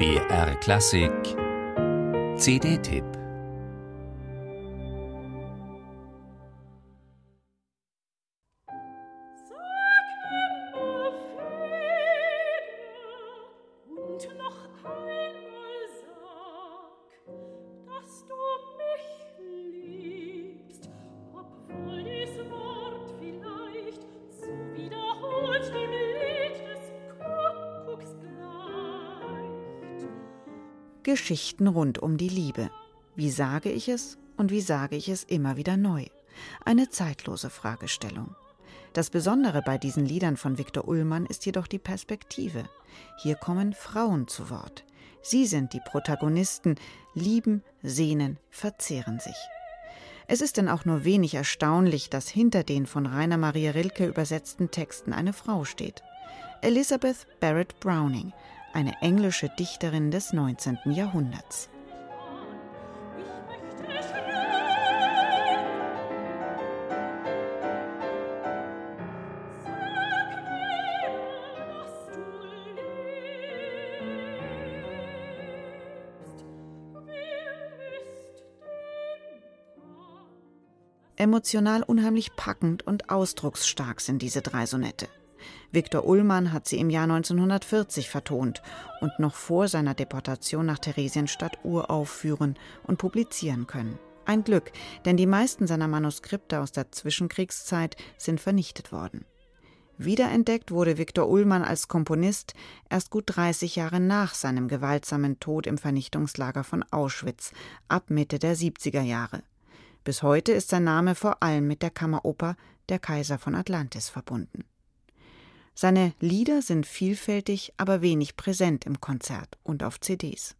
BR Klassik. CD-Tipp Geschichten rund um die Liebe. Wie sage ich es und wie sage ich es immer wieder neu? Eine zeitlose Fragestellung. Das Besondere bei diesen Liedern von Viktor Ullmann ist jedoch die Perspektive. Hier kommen Frauen zu Wort. Sie sind die Protagonisten, lieben, sehnen, verzehren sich. Es ist denn auch nur wenig erstaunlich, dass hinter den von Rainer Maria Rilke übersetzten Texten eine Frau steht. Elizabeth Barrett Browning, eine englische Dichterin des 19. Jahrhunderts. Emotional unheimlich packend und ausdrucksstark sind diese drei Sonette. Viktor Ullmann hat sie im Jahr 1940 vertont und noch vor seiner Deportation nach Theresienstadt uraufführen und publizieren können. Ein Glück, denn die meisten seiner Manuskripte aus der Zwischenkriegszeit sind vernichtet worden. Wiederentdeckt wurde Viktor Ullmann als Komponist erst gut 30 Jahre nach seinem gewaltsamen Tod im Vernichtungslager von Auschwitz ab Mitte der 70er Jahre. Bis heute ist sein Name vor allem mit der Kammeroper Der Kaiser von Atlantis verbunden. Seine Lieder sind vielfältig, aber wenig präsent im Konzert und auf CDs.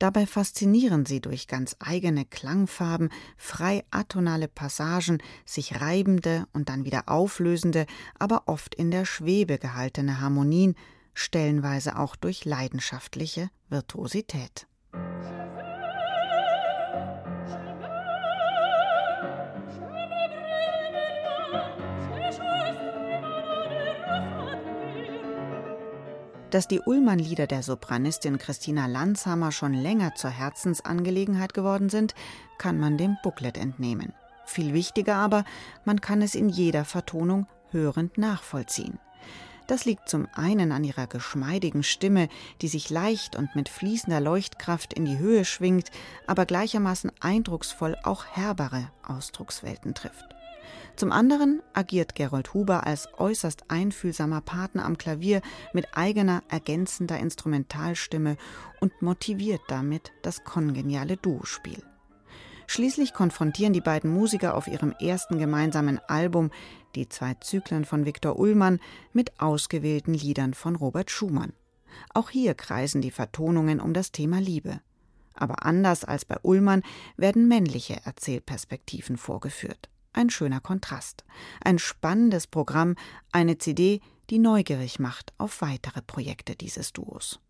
Dabei faszinieren sie durch ganz eigene Klangfarben, frei atonale Passagen, sich reibende und dann wieder auflösende, aber oft in der Schwebe gehaltene Harmonien, stellenweise auch durch leidenschaftliche Virtuosität. Dass die Ullmann-Lieder der Sopranistin Christina Landshammer schon länger zur Herzensangelegenheit geworden sind, kann man dem Booklet entnehmen. Viel wichtiger aber, man kann es in jeder Vertonung hörend nachvollziehen. Das liegt zum einen an ihrer geschmeidigen Stimme, die sich leicht und mit fließender Leuchtkraft in die Höhe schwingt, aber gleichermaßen eindrucksvoll auch herbere Ausdruckswelten trifft. Zum anderen agiert Gerold Huber als äußerst einfühlsamer Partner am Klavier mit eigener ergänzender Instrumentalstimme und motiviert damit das kongeniale Duospiel. Schließlich konfrontieren die beiden Musiker auf ihrem ersten gemeinsamen Album die zwei Zyklen von Viktor Ullmann mit ausgewählten Liedern von Robert Schumann. Auch hier kreisen die Vertonungen um das Thema Liebe. Aber anders als bei Ullmann werden männliche Erzählperspektiven vorgeführt. Ein schöner Kontrast. Ein spannendes Programm, eine CD, die neugierig macht auf weitere Projekte dieses Duos.